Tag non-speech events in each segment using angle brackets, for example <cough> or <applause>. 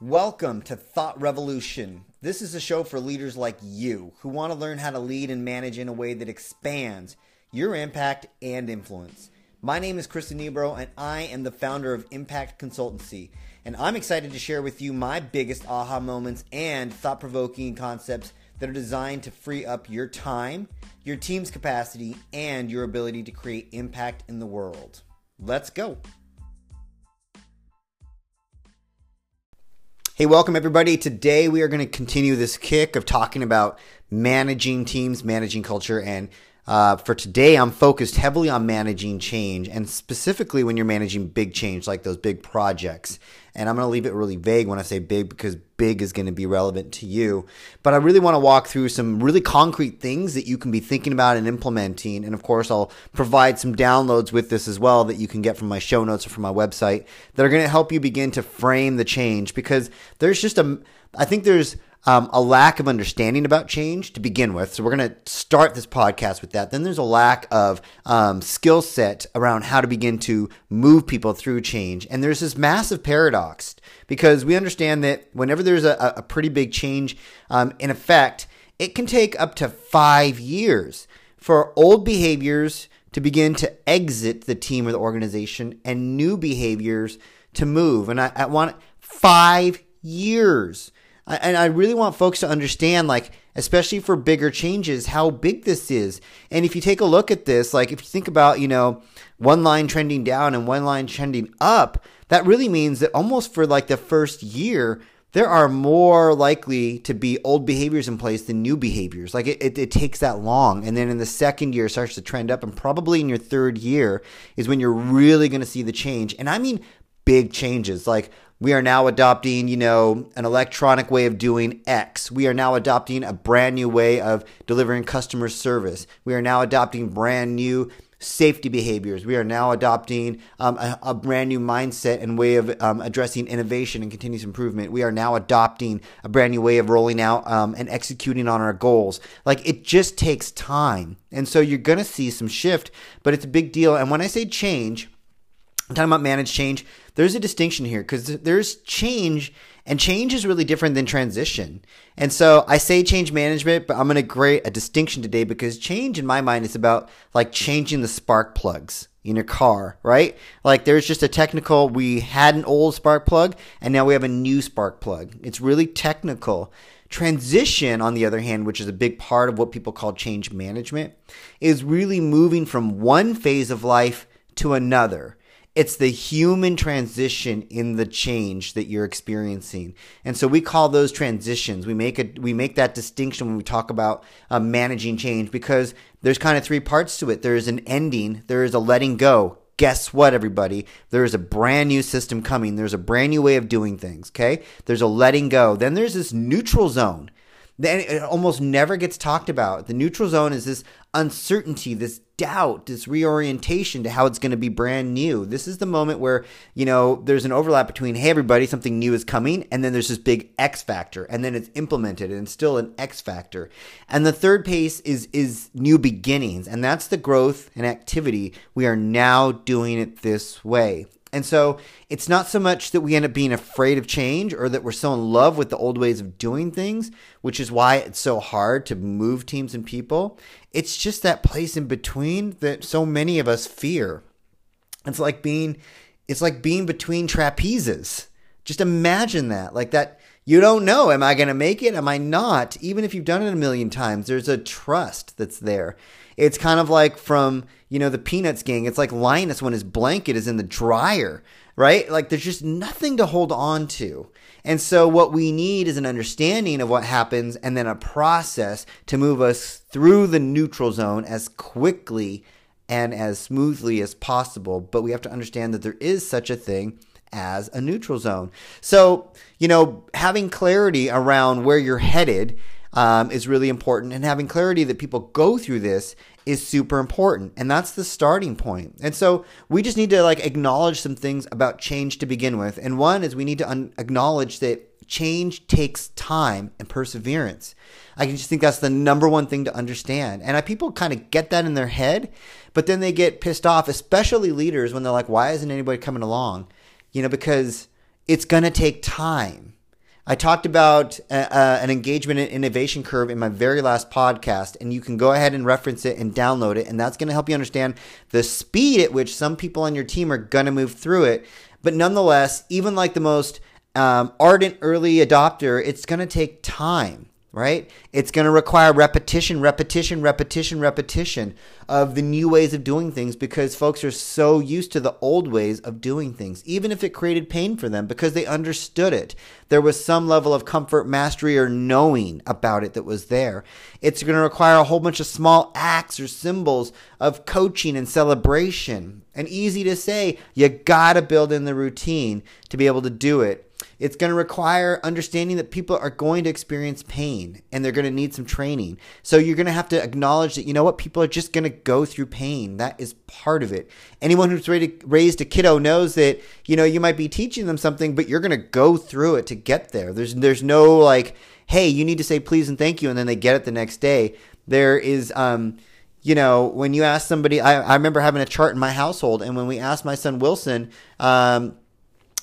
Welcome to Thought Revolution. This is a show for leaders like you who want to learn how to lead and manage in a way that expands your impact and influence. My name is Chris Nebro, and I am the founder of Impact Consultancy. And I'm excited to share with you my biggest aha moments and thought provoking concepts that are designed to free up your time, your team's capacity, and your ability to create impact in the world. Let's go. Hey, welcome everybody. Today we are going to continue this kick of talking about managing teams, managing culture, and uh, for today, I'm focused heavily on managing change and specifically when you're managing big change, like those big projects. And I'm going to leave it really vague when I say big because big is going to be relevant to you. But I really want to walk through some really concrete things that you can be thinking about and implementing. And of course, I'll provide some downloads with this as well that you can get from my show notes or from my website that are going to help you begin to frame the change because there's just a, I think there's, um, a lack of understanding about change to begin with. So we're going to start this podcast with that. Then there's a lack of um, skill set around how to begin to move people through change. And there's this massive paradox because we understand that whenever there's a, a pretty big change um, in effect, it can take up to five years for old behaviors to begin to exit the team or the organization and new behaviors to move. And I, I want five years and I really want folks to understand, like, especially for bigger changes, how big this is. And if you take a look at this, like, if you think about, you know, one line trending down and one line trending up, that really means that almost for like the first year, there are more likely to be old behaviors in place than new behaviors. Like it, it, it, takes that long. And then in the second year, it starts to trend up. And probably in your third year is when you're really going to see the change. And I mean big changes. Like we are now adopting, you know, an electronic way of doing X. We are now adopting a brand new way of delivering customer service. We are now adopting brand new safety behaviors. We are now adopting um, a, a, brand new mindset and way of um, addressing innovation and continuous improvement. We are now adopting a brand new way of rolling out um, and executing on our goals. Like it just takes time. And so you're going to see some shift, but it's a big deal. And when I say change, I'm talking about managed change there's a distinction here because there's change and change is really different than transition. And so I say change management, but I'm going to create a distinction today because change in my mind is about like changing the spark plugs in your car, right? Like there's just a technical, we had an old spark plug and now we have a new spark plug. It's really technical. Transition, on the other hand, which is a big part of what people call change management, is really moving from one phase of life to another. It's the human transition in the change that you're experiencing, and so we call those transitions. We make a we make that distinction when we talk about uh, managing change because there's kind of three parts to it. There is an ending, there is a letting go. Guess what, everybody? There is a brand new system coming. There's a brand new way of doing things. Okay, there's a letting go. Then there's this neutral zone then it almost never gets talked about. The neutral zone is this uncertainty, this doubt, this reorientation to how it's going to be brand new. This is the moment where, you know, there's an overlap between, hey, everybody, something new is coming, and then there's this big X factor, and then it's implemented, and it's still an X factor. And the third pace is is new beginnings, and that's the growth and activity. We are now doing it this way. And so it's not so much that we end up being afraid of change or that we're so in love with the old ways of doing things, which is why it's so hard to move teams and people. It's just that place in between that so many of us fear. It's like being it's like being between trapezes. Just imagine that. Like that you don't know am I going to make it? Am I not? Even if you've done it a million times, there's a trust that's there. It's kind of like from, you know, the Peanuts gang. It's like Linus when his blanket is in the dryer, right? Like there's just nothing to hold on to. And so what we need is an understanding of what happens and then a process to move us through the neutral zone as quickly and as smoothly as possible. But we have to understand that there is such a thing as a neutral zone. So, you know, having clarity around where you're headed um, is really important. And having clarity that people go through this is super important. And that's the starting point. And so we just need to like acknowledge some things about change to begin with. And one is we need to un- acknowledge that change takes time and perseverance. I just think that's the number one thing to understand. And I, people kind of get that in their head, but then they get pissed off, especially leaders when they're like, why isn't anybody coming along? You know, because it's going to take time I talked about uh, uh, an engagement and innovation curve in my very last podcast, and you can go ahead and reference it and download it. And that's going to help you understand the speed at which some people on your team are going to move through it. But nonetheless, even like the most um, ardent early adopter, it's going to take time right? It's going to require repetition, repetition, repetition, repetition of the new ways of doing things because folks are so used to the old ways of doing things, even if it created pain for them because they understood it. There was some level of comfort, mastery, or knowing about it that was there. It's going to require a whole bunch of small acts or symbols of coaching and celebration. And easy to say, you got to build in the routine to be able to do it. It's going to require understanding that people are going to experience pain and they're going to need some training. So you're going to have to acknowledge that, you know what, people are just going to go through pain. That is part of it. Anyone who's raised a kiddo knows that, you know, you might be teaching them something, but you're going to go through it to get there. There's, there's no like, hey, you need to say please and thank you, and then they get it the next day. There is, um, you know, when you ask somebody, I, I remember having a chart in my household, and when we asked my son Wilson, um,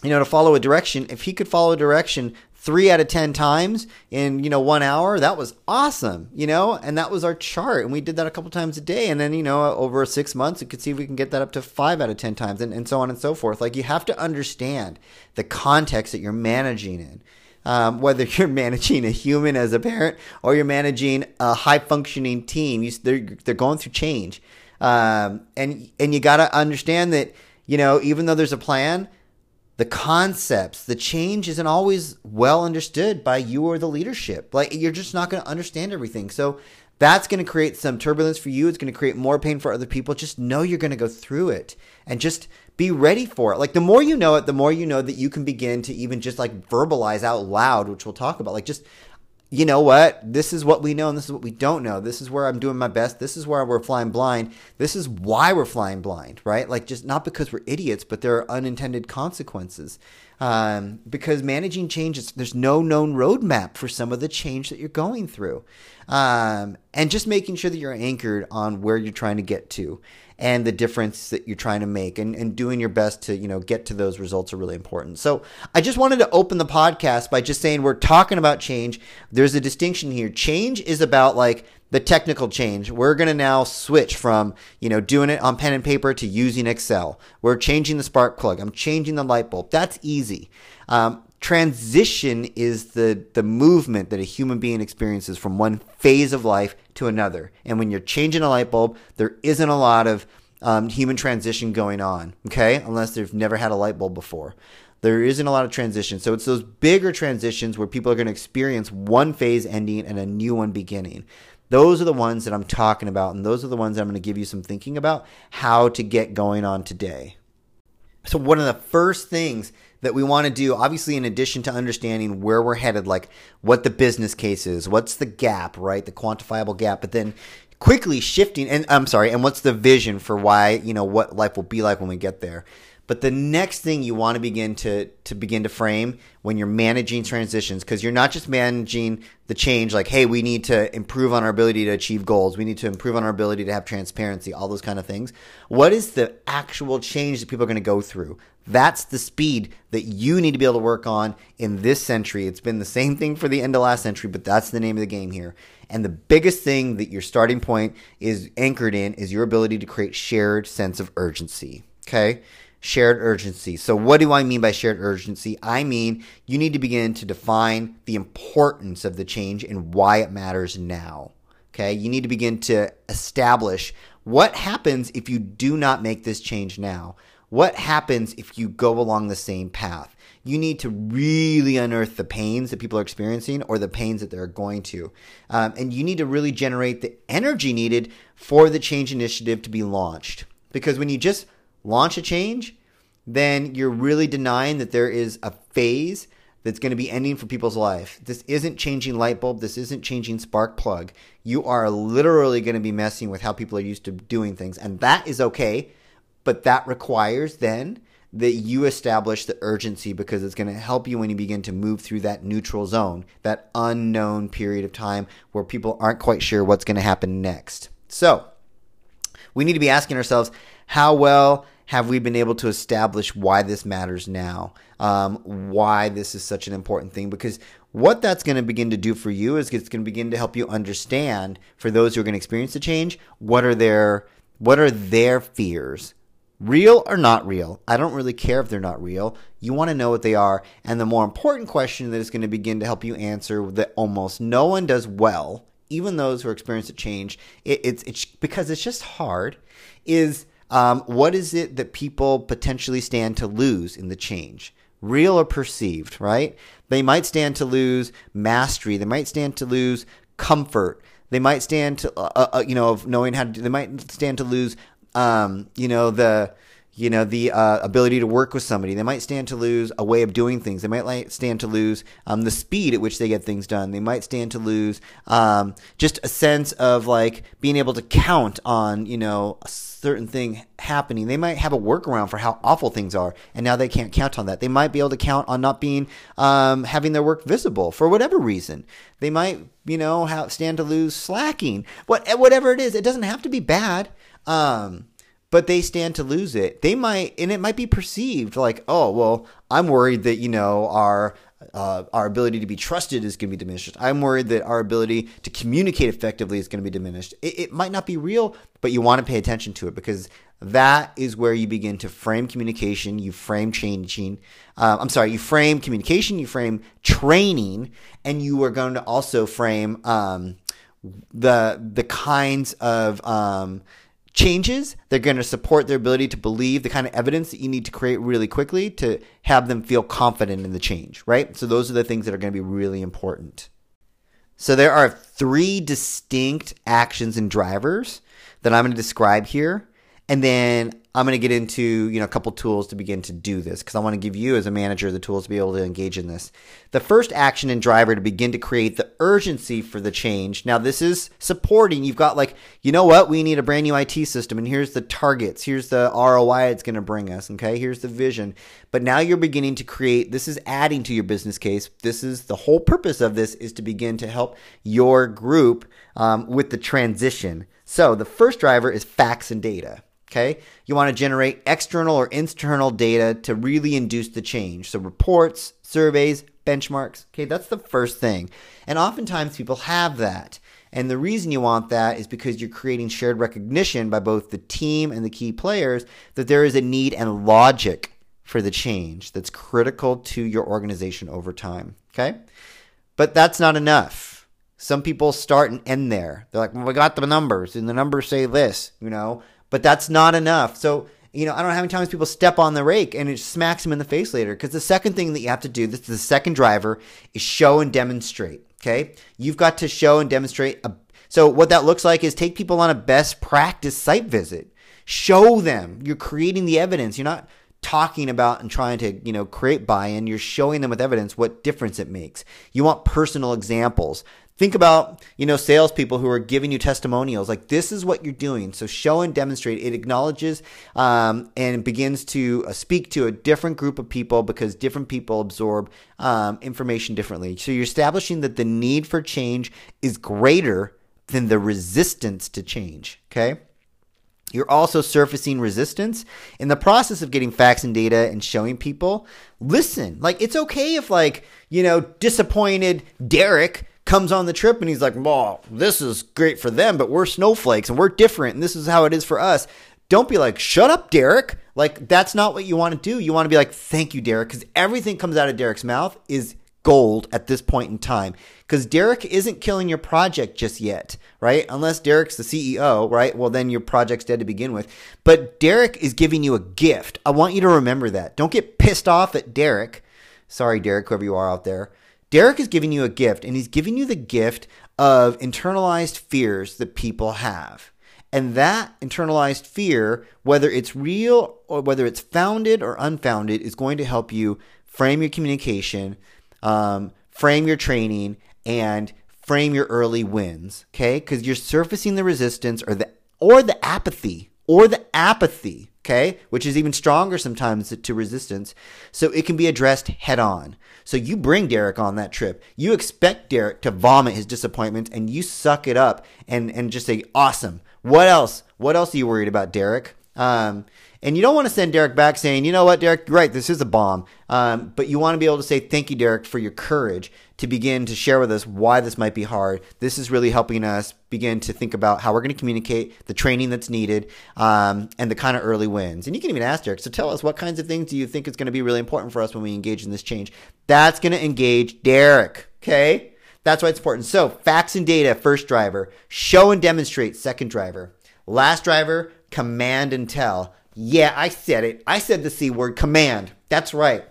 you know, to follow a direction, if he could follow a direction three out of 10 times in, you know, one hour, that was awesome, you know, and that was our chart. And we did that a couple times a day. And then, you know, over six months, we could see if we can get that up to five out of 10 times and, and so on and so forth. Like you have to understand the context that you're managing in. Um, whether <laughs> you're managing a human as a parent or you're managing a high functioning team, you, they're, they're going through change. Um, and, and you got to understand that, you know, even though there's a plan, the concepts, the change isn't always well understood by you or the leadership. Like you're just not going to understand everything. So that's going to create some turbulence for you. It's going to create more pain for other people. Just know you're going to go through it and just be ready for it. Like the more you know it, the more you know that you can begin to even just like verbalize out loud, which we'll talk about. Like just you know what? This is what we know and this is what we don't know. This is where I'm doing my best. This is where we're flying blind. This is why we're flying blind, right? Like just not because we're idiots, but there are unintended consequences. Um, because managing change, is, there's no known roadmap for some of the change that you're going through. Um, and just making sure that you're anchored on where you're trying to get to and the difference that you're trying to make and, and doing your best to you know get to those results are really important. So i just wanted to open the podcast by just saying we're talking about change. There's a distinction here. Change is about like the technical change. We're going to now switch from you know doing it on pen and paper to using excel. We're changing the spark plug. I'm changing the light bulb. That's easy. Um, transition is the the movement that a human being experiences from one phase of life to another. And when you're changing a light bulb, there isn't a lot of um, human transition going on, okay? Unless they've never had a light bulb before. There isn't a lot of transition. So it's those bigger transitions where people are going to experience one phase ending and a new one beginning. Those are the ones that I'm talking about, and those are the ones that I'm going to give you some thinking about how to get going on today. So, one of the first things that we want to do, obviously, in addition to understanding where we're headed, like what the business case is, what's the gap, right? The quantifiable gap, but then quickly shifting, and I'm sorry, and what's the vision for why, you know, what life will be like when we get there. But the next thing you want to begin to to begin to frame when you're managing transitions, because you're not just managing the change, like, hey, we need to improve on our ability to achieve goals, we need to improve on our ability to have transparency, all those kind of things. What is the actual change that people are going to go through? That's the speed that you need to be able to work on in this century. It's been the same thing for the end of last century, but that's the name of the game here. And the biggest thing that your starting point is anchored in is your ability to create shared sense of urgency. Okay? Shared urgency. So, what do I mean by shared urgency? I mean you need to begin to define the importance of the change and why it matters now. Okay, you need to begin to establish what happens if you do not make this change now. What happens if you go along the same path? You need to really unearth the pains that people are experiencing or the pains that they're going to. Um, and you need to really generate the energy needed for the change initiative to be launched. Because when you just launch a change, then you're really denying that there is a phase that's going to be ending for people's life. This isn't changing light bulb. This isn't changing spark plug. You are literally going to be messing with how people are used to doing things. And that is okay. But that requires then that you establish the urgency because it's going to help you when you begin to move through that neutral zone, that unknown period of time where people aren't quite sure what's going to happen next. So, we need to be asking ourselves how well have we been able to establish why this matters now? um, why this is such an important thing? Because what that's going to begin to do for you is it's going to begin to help you understand for those who are going to experience the change what are their what are their fears? Real or not real? I don't really care if they're not real. You want to know what they are. And the more important question that is going to begin to help you answer that almost no one does well even those who are experiencing change it, it's, it's because it's just hard is um, what is it that people potentially stand to lose in the change real or perceived right they might stand to lose mastery. They might stand to lose comfort. They might stand to, uh, uh, you know, of knowing how to. They might stand to lose, um, you know, the you know the uh, ability to work with somebody. They might stand to lose a way of doing things. They might like, stand to lose um, the speed at which they get things done. They might stand to lose um, just a sense of like being able to count on you know a certain thing happening. They might have a workaround for how awful things are and now they can't count on that. They might be able to count on not being um, having their work visible for whatever reason. They might you know have, stand to lose slacking. What whatever it is it doesn't have to be bad. Um, but they stand to lose it. They might, and it might be perceived like, oh, well, I'm worried that you know our uh, our ability to be trusted is going to be diminished. I'm worried that our ability to communicate effectively is going to be diminished. It, it might not be real, but you want to pay attention to it because that is where you begin to frame communication. You frame changing. Uh, I'm sorry, you frame communication. You frame training, and you are going to also frame um, the the kinds of um, changes. They're going to support their ability to believe the kind of evidence that you need to create really quickly to have them feel confident in the change, right? So those are the things that are going to be really important. So there are three distinct actions and drivers that I'm going to describe here. And then I'm going to get into you know a couple tools to begin to do this because I want to give you as a manager the tools to be able to engage in this. The first action and driver to begin to create the urgency for the change. Now this is supporting. You've got like you know what we need a brand new IT system and here's the targets. Here's the ROI it's going to bring us. Okay, here's the vision. But now you're beginning to create. This is adding to your business case. This is the whole purpose of this is to begin to help your group um, with the transition. So the first driver is facts and data. Okay. You want to generate external or internal data to really induce the change. So reports, surveys, benchmarks. Okay. That's the first thing. And oftentimes people have that. And the reason you want that is because you're creating shared recognition by both the team and the key players that there is a need and logic for the change that's critical to your organization over time. Okay. But that's not enough. Some people start and end there. They're like, well, we got the numbers, and the numbers say this, you know but that's not enough. So, you know, I don't know how many times people step on the rake and it smacks them in the face later. Because the second thing that you have to do, this is the second driver, is show and demonstrate. Okay. You've got to show and demonstrate. A, so, what that looks like is take people on a best practice site visit, show them you're creating the evidence. You're not talking about and trying to you know create buy-in you're showing them with evidence what difference it makes you want personal examples Think about, you know, salespeople who are giving you testimonials. Like this is what you're doing. So show and demonstrate. It acknowledges um, and begins to uh, speak to a different group of people because different people absorb um, information differently. So you're establishing that the need for change is greater than the resistance to change. Okay. You're also surfacing resistance in the process of getting facts and data and showing people. Listen, like it's okay if like, you know, disappointed Derek comes on the trip and he's like, well, this is great for them, but we're snowflakes and we're different and this is how it is for us. Don't be like, shut up, Derek. Like, that's not what you want to do. You want to be like, thank you, Derek, because everything comes out of Derek's mouth is gold at this point in time. Because Derek isn't killing your project just yet, right? Unless Derek's the CEO, right? Well, then your project's dead to begin with. But Derek is giving you a gift. I want you to remember that. Don't get pissed off at Derek. Sorry, Derek, whoever you are out there. Derek is giving you a gift, and he's giving you the gift of internalized fears that people have. And that internalized fear, whether it's real or whether it's founded or unfounded, is going to help you frame your communication, um, frame your training, and frame your early wins. Okay, because you're surfacing the resistance or the or the apathy or the apathy. Okay, which is even stronger sometimes to resistance. So it can be addressed head on. So you bring Derek on that trip. You expect Derek to vomit his disappointment and you suck it up and, and just say, awesome. What else? What else are you worried about, Derek? Um, And you don't want to send Derek back saying, you know what, Derek, right, this is a bomb. Um, but you want to be able to say, thank you, Derek, for your courage to begin to share with us why this might be hard. This is really helping us begin to think about how we're going to communicate, the training that's needed, um, and the kind of early wins. And you can even ask Derek, so tell us what kinds of things do you think is going to be really important for us when we engage in this change? That's going to engage Derek, okay? That's why it's important. So, facts and data, first driver. Show and demonstrate, second driver. Last driver, command and tell. Yeah, I said it. I said the C word, command. That's right.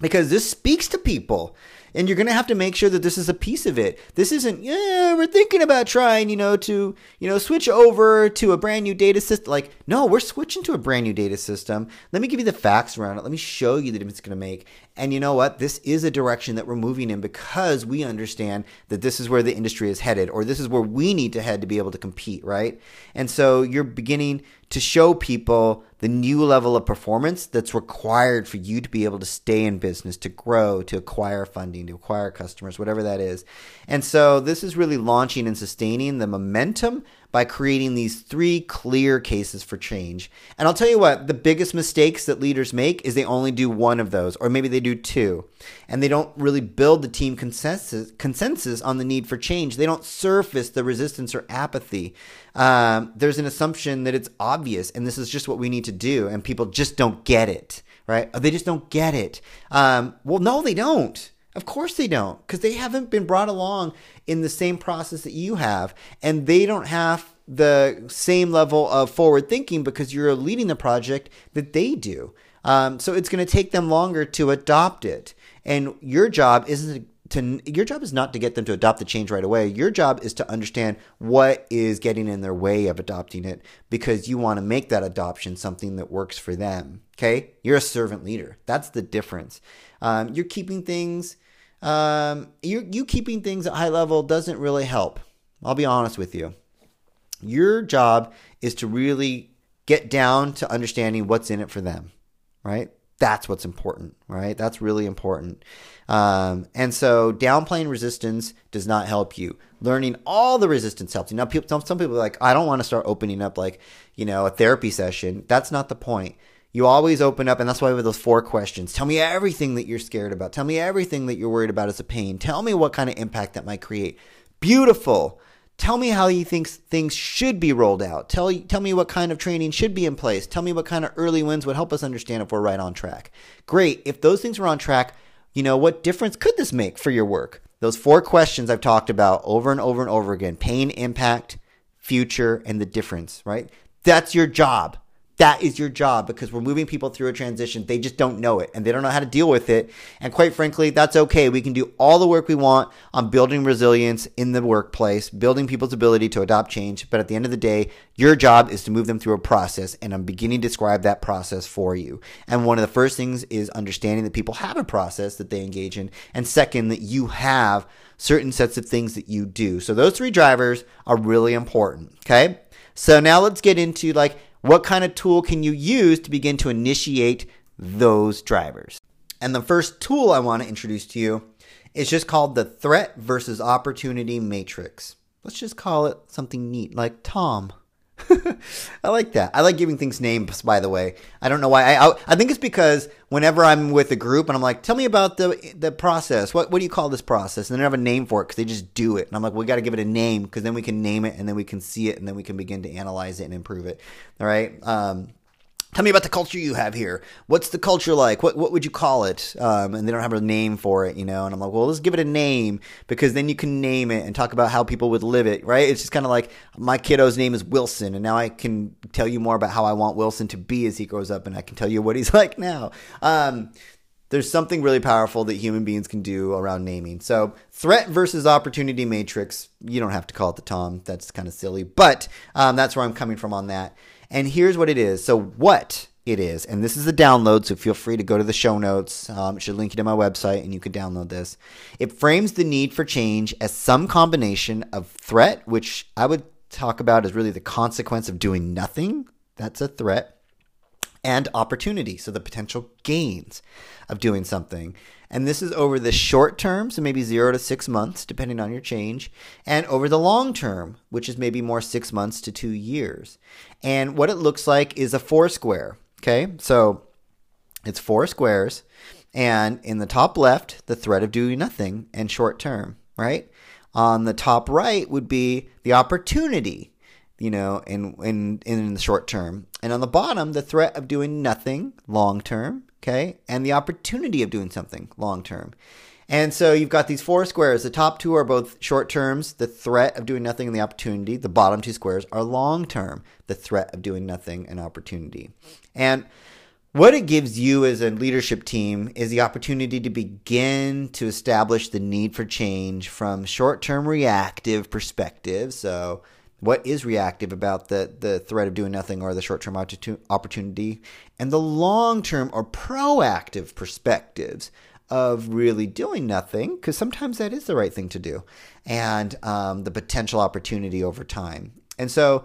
Because this speaks to people. And you're going to have to make sure that this is a piece of it. This isn't, yeah, we're thinking about trying, you know, to, you know, switch over to a brand new data system. Like, no, we're switching to a brand new data system. Let me give you the facts around it. Let me show you the difference it's going to make. And you know what? This is a direction that we're moving in because we understand that this is where the industry is headed, or this is where we need to head to be able to compete, right? And so you're beginning to show people the new level of performance that's required for you to be able to stay in business, to grow, to acquire funding, to acquire customers, whatever that is. And so this is really launching and sustaining the momentum by creating these three clear cases for change. And I'll tell you what, the biggest mistakes that leaders make is they only do one of those, or maybe they do two. And they don't really build the team consensus, consensus on the need for change. They don't surface the resistance or apathy. Um, there's an assumption that it's obvious and this is just what we need to do, and people just don't get it, right? They just don't get it. Um, well, no, they don't. Of course they don't, because they haven't been brought along in the same process that you have, and they don't have the same level of forward thinking because you're leading the project that they do. Um, so it's going to take them longer to adopt it, and your job isn't to your job is not to get them to adopt the change right away. Your job is to understand what is getting in their way of adopting it because you want to make that adoption something that works for them. Okay, you're a servant leader. That's the difference. Um, you're keeping things um, you you keeping things at high level doesn't really help. I'll be honest with you. Your job is to really get down to understanding what's in it for them, right? That's what's important, right? That's really important. Um, and so downplaying resistance does not help you. Learning all the resistance helps you. Now, people, some, people are like, I don't want to start opening up like, you know, a therapy session. That's not the point. You always open up, and that's why we have those four questions. Tell me everything that you're scared about. Tell me everything that you're worried about as a pain. Tell me what kind of impact that might create. Beautiful. Tell me how you think things should be rolled out. Tell tell me what kind of training should be in place. Tell me what kind of early wins would help us understand if we're right on track. Great. If those things were on track, you know, what difference could this make for your work? Those four questions I've talked about over and over and over again pain, impact, future, and the difference, right? That's your job. That is your job because we're moving people through a transition. They just don't know it and they don't know how to deal with it. And quite frankly, that's okay. We can do all the work we want on building resilience in the workplace, building people's ability to adopt change. But at the end of the day, your job is to move them through a process. And I'm beginning to describe that process for you. And one of the first things is understanding that people have a process that they engage in. And second, that you have certain sets of things that you do. So those three drivers are really important. Okay. So now let's get into like, what kind of tool can you use to begin to initiate those drivers? And the first tool I want to introduce to you is just called the Threat versus Opportunity Matrix. Let's just call it something neat like Tom. <laughs> I like that. I like giving things names. By the way, I don't know why. I, I, I think it's because whenever I'm with a group and I'm like, "Tell me about the the process. What what do you call this process?" And they don't have a name for it because they just do it. And I'm like, "We got to give it a name because then we can name it and then we can see it and then we can begin to analyze it and improve it." All right. Um, Tell me about the culture you have here. What's the culture like? What what would you call it? Um, and they don't have a name for it, you know. And I'm like, well, let's give it a name because then you can name it and talk about how people would live it, right? It's just kind of like my kiddo's name is Wilson, and now I can tell you more about how I want Wilson to be as he grows up, and I can tell you what he's <laughs> like now. Um, there's something really powerful that human beings can do around naming. So, threat versus opportunity matrix. You don't have to call it the Tom. That's kind of silly, but um, that's where I'm coming from on that. And here's what it is. So, what it is, and this is the download, so feel free to go to the show notes. Um, it should link you to my website, and you can download this. It frames the need for change as some combination of threat, which I would talk about as really the consequence of doing nothing. That's a threat. And opportunity, so the potential gains of doing something. And this is over the short term, so maybe zero to six months, depending on your change, and over the long term, which is maybe more six months to two years. And what it looks like is a four square. Okay, so it's four squares, and in the top left, the threat of doing nothing and short term, right? On the top right would be the opportunity, you know, in, in, in the short term. And on the bottom, the threat of doing nothing long term, okay? And the opportunity of doing something long term. And so you've got these four squares. The top two are both short terms, the threat of doing nothing and the opportunity. The bottom two squares are long term, the threat of doing nothing and opportunity. And what it gives you as a leadership team is the opportunity to begin to establish the need for change from short term reactive perspective. So, what is reactive about the, the threat of doing nothing or the short term opportunity, and the long term or proactive perspectives of really doing nothing, because sometimes that is the right thing to do, and um, the potential opportunity over time. And so,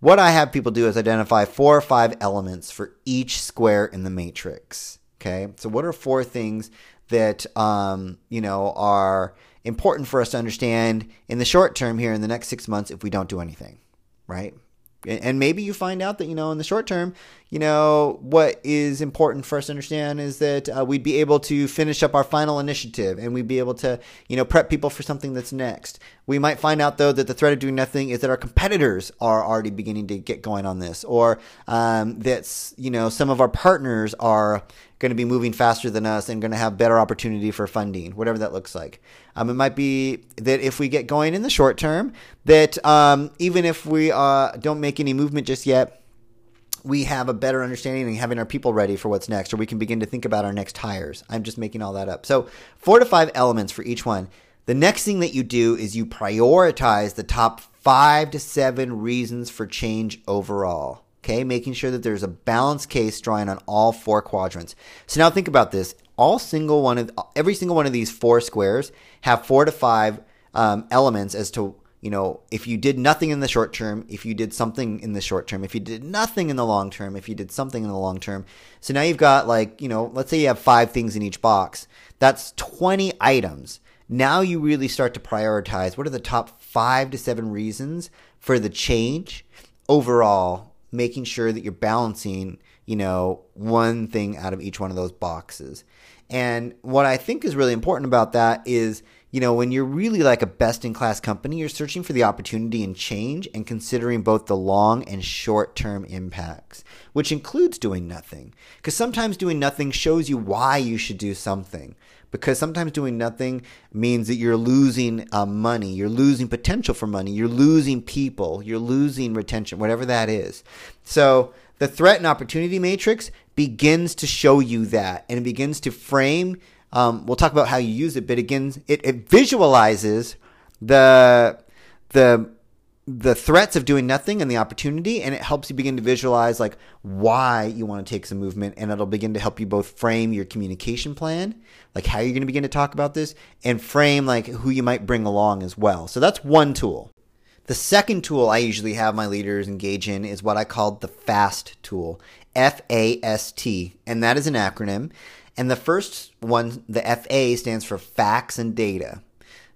what I have people do is identify four or five elements for each square in the matrix. Okay, so what are four things that um, you know are important for us to understand in the short term here in the next six months if we don't do anything, right? And maybe you find out that, you know, in the short term, you know, what is important for us to understand is that uh, we'd be able to finish up our final initiative and we'd be able to, you know, prep people for something that's next. We might find out, though, that the threat of doing nothing is that our competitors are already beginning to get going on this or um, that's, you know, some of our partners are going to be moving faster than us and going to have better opportunity for funding, whatever that looks like. Um, it might be that if we get going in the short term, that um, even if we uh, don't make any movement just yet, we have a better understanding and having our people ready for what's next, or we can begin to think about our next hires. I'm just making all that up. So, four to five elements for each one. The next thing that you do is you prioritize the top five to seven reasons for change overall. Okay, making sure that there's a balanced case drawing on all four quadrants. So now think about this. All single one of every single one of these four squares have four to five um, elements as to you know if you did nothing in the short term, if you did something in the short term, if you did nothing in the long term, if you did something in the long term. So now you've got like you know let's say you have five things in each box. That's 20 items. Now you really start to prioritize what are the top five to seven reasons for the change overall making sure that you're balancing, you know, one thing out of each one of those boxes. And what I think is really important about that is, you know, when you're really like a best in class company, you're searching for the opportunity and change and considering both the long and short term impacts, which includes doing nothing. Because sometimes doing nothing shows you why you should do something because sometimes doing nothing means that you're losing uh, money, you're losing potential for money, you're losing people, you're losing retention, whatever that is. So the threat and opportunity matrix begins to show you that, and it begins to frame. Um, we'll talk about how you use it, but again, it, it visualizes the the the threats of doing nothing and the opportunity and it helps you begin to visualize like why you want to take some movement and it'll begin to help you both frame your communication plan like how you're going to begin to talk about this and frame like who you might bring along as well. So that's one tool. The second tool i usually have my leaders engage in is what i call the fast tool f-a-s-t and that is an acronym. And the first one the fa stands for facts and data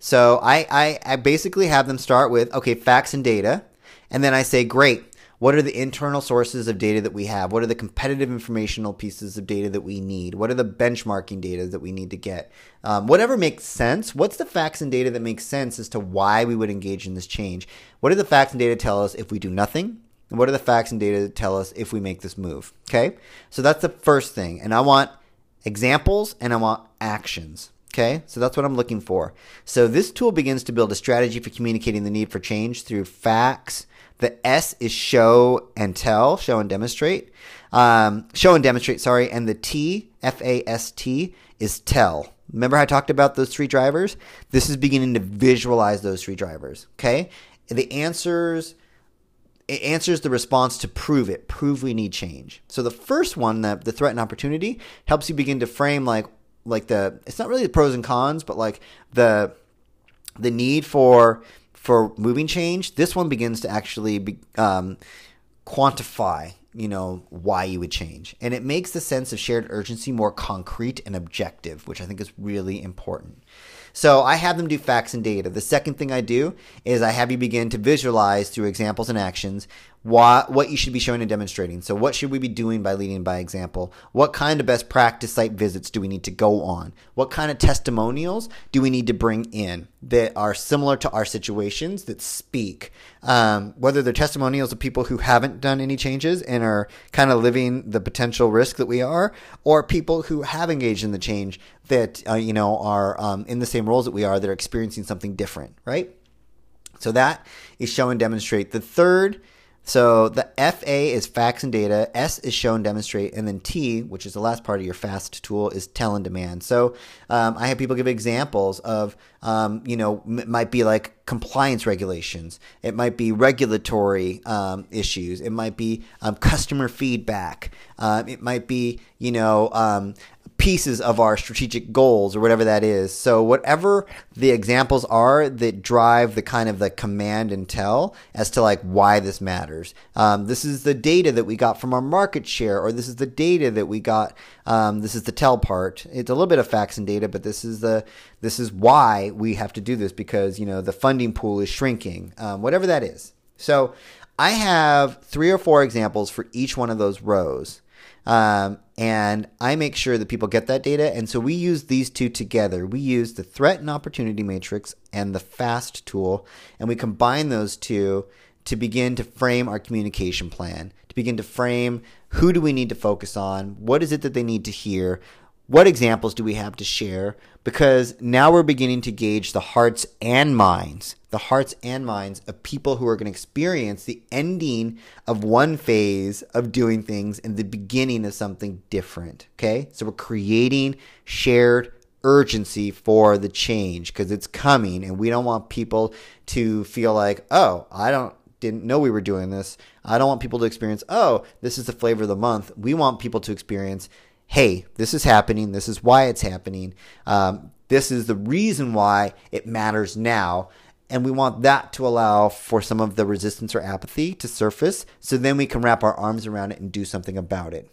so I, I, I basically have them start with, okay, facts and data. And then I say, great. What are the internal sources of data that we have? What are the competitive informational pieces of data that we need? What are the benchmarking data that we need to get? Um, whatever makes sense. What's the facts and data that makes sense as to why we would engage in this change? What do the facts and data tell us if we do nothing? And what are the facts and data that tell us if we make this move? Okay. So that's the first thing. And I want examples and I want actions. Okay, so that's what I'm looking for. So this tool begins to build a strategy for communicating the need for change through facts. The S is show and tell, show and demonstrate. Um, show and demonstrate, sorry. And the T, F A S T, is tell. Remember I talked about those three drivers? This is beginning to visualize those three drivers. Okay, the answers it answers the response to prove it, prove we need change. So the first one, the, the threat and opportunity, helps you begin to frame like like the it's not really the pros and cons, but like the the need for for moving change. This one begins to actually be, um, quantify you know why you would change and it makes the sense of shared urgency more concrete and objective which i think is really important So I have them do facts and data. The second thing I do is I have you begin to visualize through examples and actions what, what you should be showing and demonstrating. So, what should we be doing by leading by example? What kind of best practice site visits do we need to go on? What kind of testimonials do we need to bring in that are similar to our situations that speak? Um, whether they're testimonials of people who haven't done any changes and are kind of living the potential risk that we are, or people who have engaged in the change that uh, you know are um, in the same roles that we are that are experiencing something different, right? So that is show and demonstrate. The third so the FA is facts and data, S is show and demonstrate, and then T, which is the last part of your FAST tool, is tell and demand. So um, I have people give examples of, um, you know, it might be like compliance regulations, it might be regulatory um, issues, it might be um, customer feedback, uh, it might be, you know, um, pieces of our strategic goals or whatever that is. So whatever the examples are that drive the kind of the command and tell as to like why this matters. Um, this is the data that we got from our market share, or this is the data that we got. Um, this is the tell part. It's a little bit of facts and data, but this is the this is why we have to do this because you know the funding pool is shrinking. Um, whatever that is. So I have three or four examples for each one of those rows. Um, and I make sure that people get that data. And so we use these two together. We use the threat and opportunity matrix and the FAST tool, and we combine those two to begin to frame our communication plan, to begin to frame who do we need to focus on, what is it that they need to hear, what examples do we have to share? Because now we're beginning to gauge the hearts and minds, the hearts and minds of people who are going to experience the ending of one phase of doing things and the beginning of something different. Okay. So we're creating shared urgency for the change because it's coming and we don't want people to feel like, oh, I don't didn't know we were doing this. I don't want people to experience, oh, this is the flavor of the month. We want people to experience hey, this is happening. This is why it's happening. Um, this is the reason why it matters now. And we want that to allow for some of the resistance or apathy to surface so then we can wrap our arms around it and do something about it.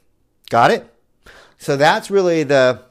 Got it? So that's really the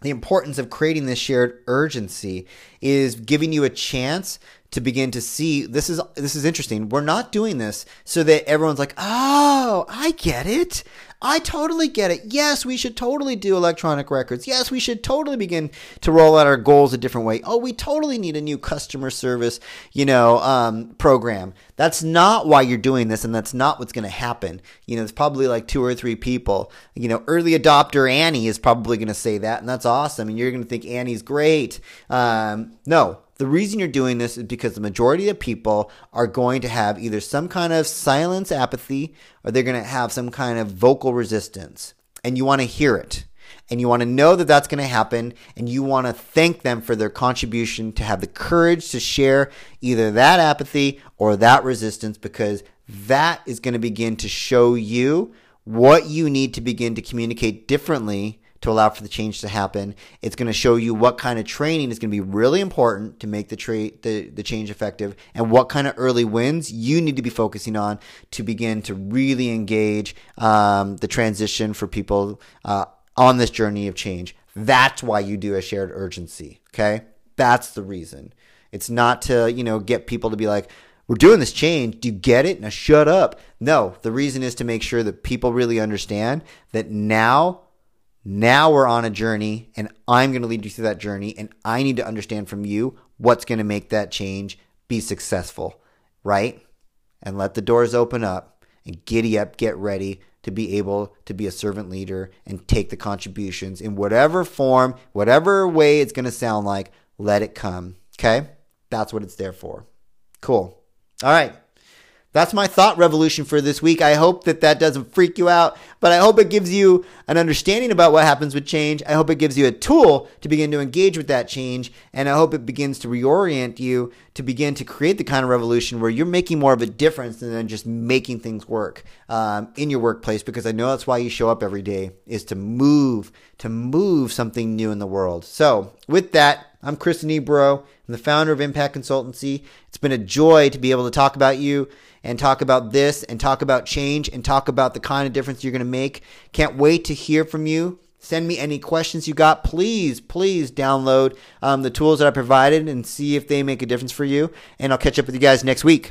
the importance of creating this shared urgency is giving you a chance to begin to see this is this is interesting. We're not doing this so that everyone's like, "Oh, I get it. I totally get it. Yes, we should totally do electronic records. Yes, we should totally begin to roll out our goals a different way. Oh, we totally need a new customer service, you know, um, program. That's not why you're doing this, and that's not what's going to happen. You know, it's probably like two or three people. You know, early adopter Annie is probably going to say that, and that's awesome. And you're going to think Annie's great. Um, no, the reason you're doing this is because the majority of people are going to have either some kind of silence apathy or they're going to have some kind of vocal resistance. And you want to hear it. And you want to know that that's going to happen. And you want to thank them for their contribution to have the courage to share either that apathy or that resistance because that is going to begin to show you what you need to begin to communicate differently to allow for the change to happen. It's going to show you what kind of training is going to be really important to make the, tra- the, the change effective and what kind of early wins you need to be focusing on to begin to really engage um, the transition for people uh, on this journey of change. That's why you do a shared urgency. Okay. That's the reason. It's not to, you know, get people to be like, we're doing this change. Do you get it? Now shut up. No, the reason is to make sure that people really understand that now now we're on a journey, and I'm going to lead you through that journey, and I need to understand from you what's going to make that change be successful, right? And let the doors open up and giddy up, get ready to be able to be a servant leader and take the contributions in whatever form, whatever way it's going to sound like, let it come. Okay? That's what it's there for. Cool. All right. That's my thought revolution for this week. I hope that that doesn't freak you out, but I hope it gives you an understanding about what happens with change. I hope it gives you a tool to begin to engage with that change, and I hope it begins to reorient you to begin to create the kind of revolution where you're making more of a difference than just making things work um, in your workplace. Because I know that's why you show up every day is to move, to move something new in the world. So with that, I'm Chris Nebro. I'm the founder of Impact Consultancy. It's been a joy to be able to talk about you and talk about this and talk about change and talk about the kind of difference you're going to make. Can't wait to hear from you. Send me any questions you got. Please, please download um, the tools that I provided and see if they make a difference for you. And I'll catch up with you guys next week.